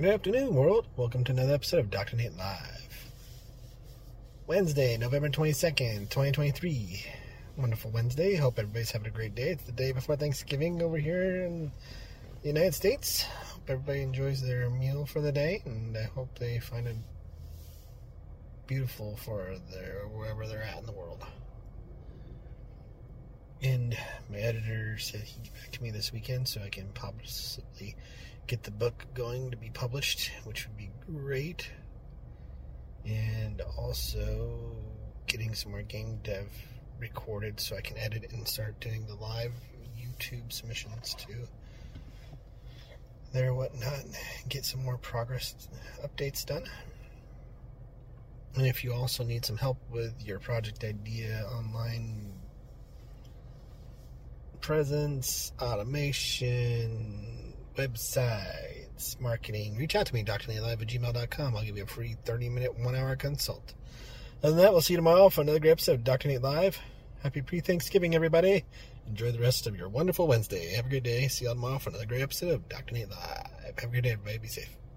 Good afternoon, world. Welcome to another episode of Dr. Nate Live. Wednesday, November 22nd, 2023. Wonderful Wednesday. Hope everybody's having a great day. It's the day before Thanksgiving over here in the United States. Hope everybody enjoys their meal for the day, and I hope they find it beautiful for their wherever they're at in the world. And my editor said he'd get back to me this weekend so I can possibly get the book going to be published, which would be great. And also getting some more game dev recorded so I can edit and start doing the live YouTube submissions too. There, whatnot, get some more progress updates done. And if you also need some help with your project idea, online presence, automation, websites, marketing, reach out to me, drnatelive at gmail.com. I'll give you a free 30 minute, one hour consult. Other than that, we'll see you tomorrow for another great episode of Dr. Nate Live. Happy pre Thanksgiving, everybody. Enjoy the rest of your wonderful Wednesday. Have a great day. See you all tomorrow for another great episode of Dr. Nate Live. Have a great day, everybody. Be safe.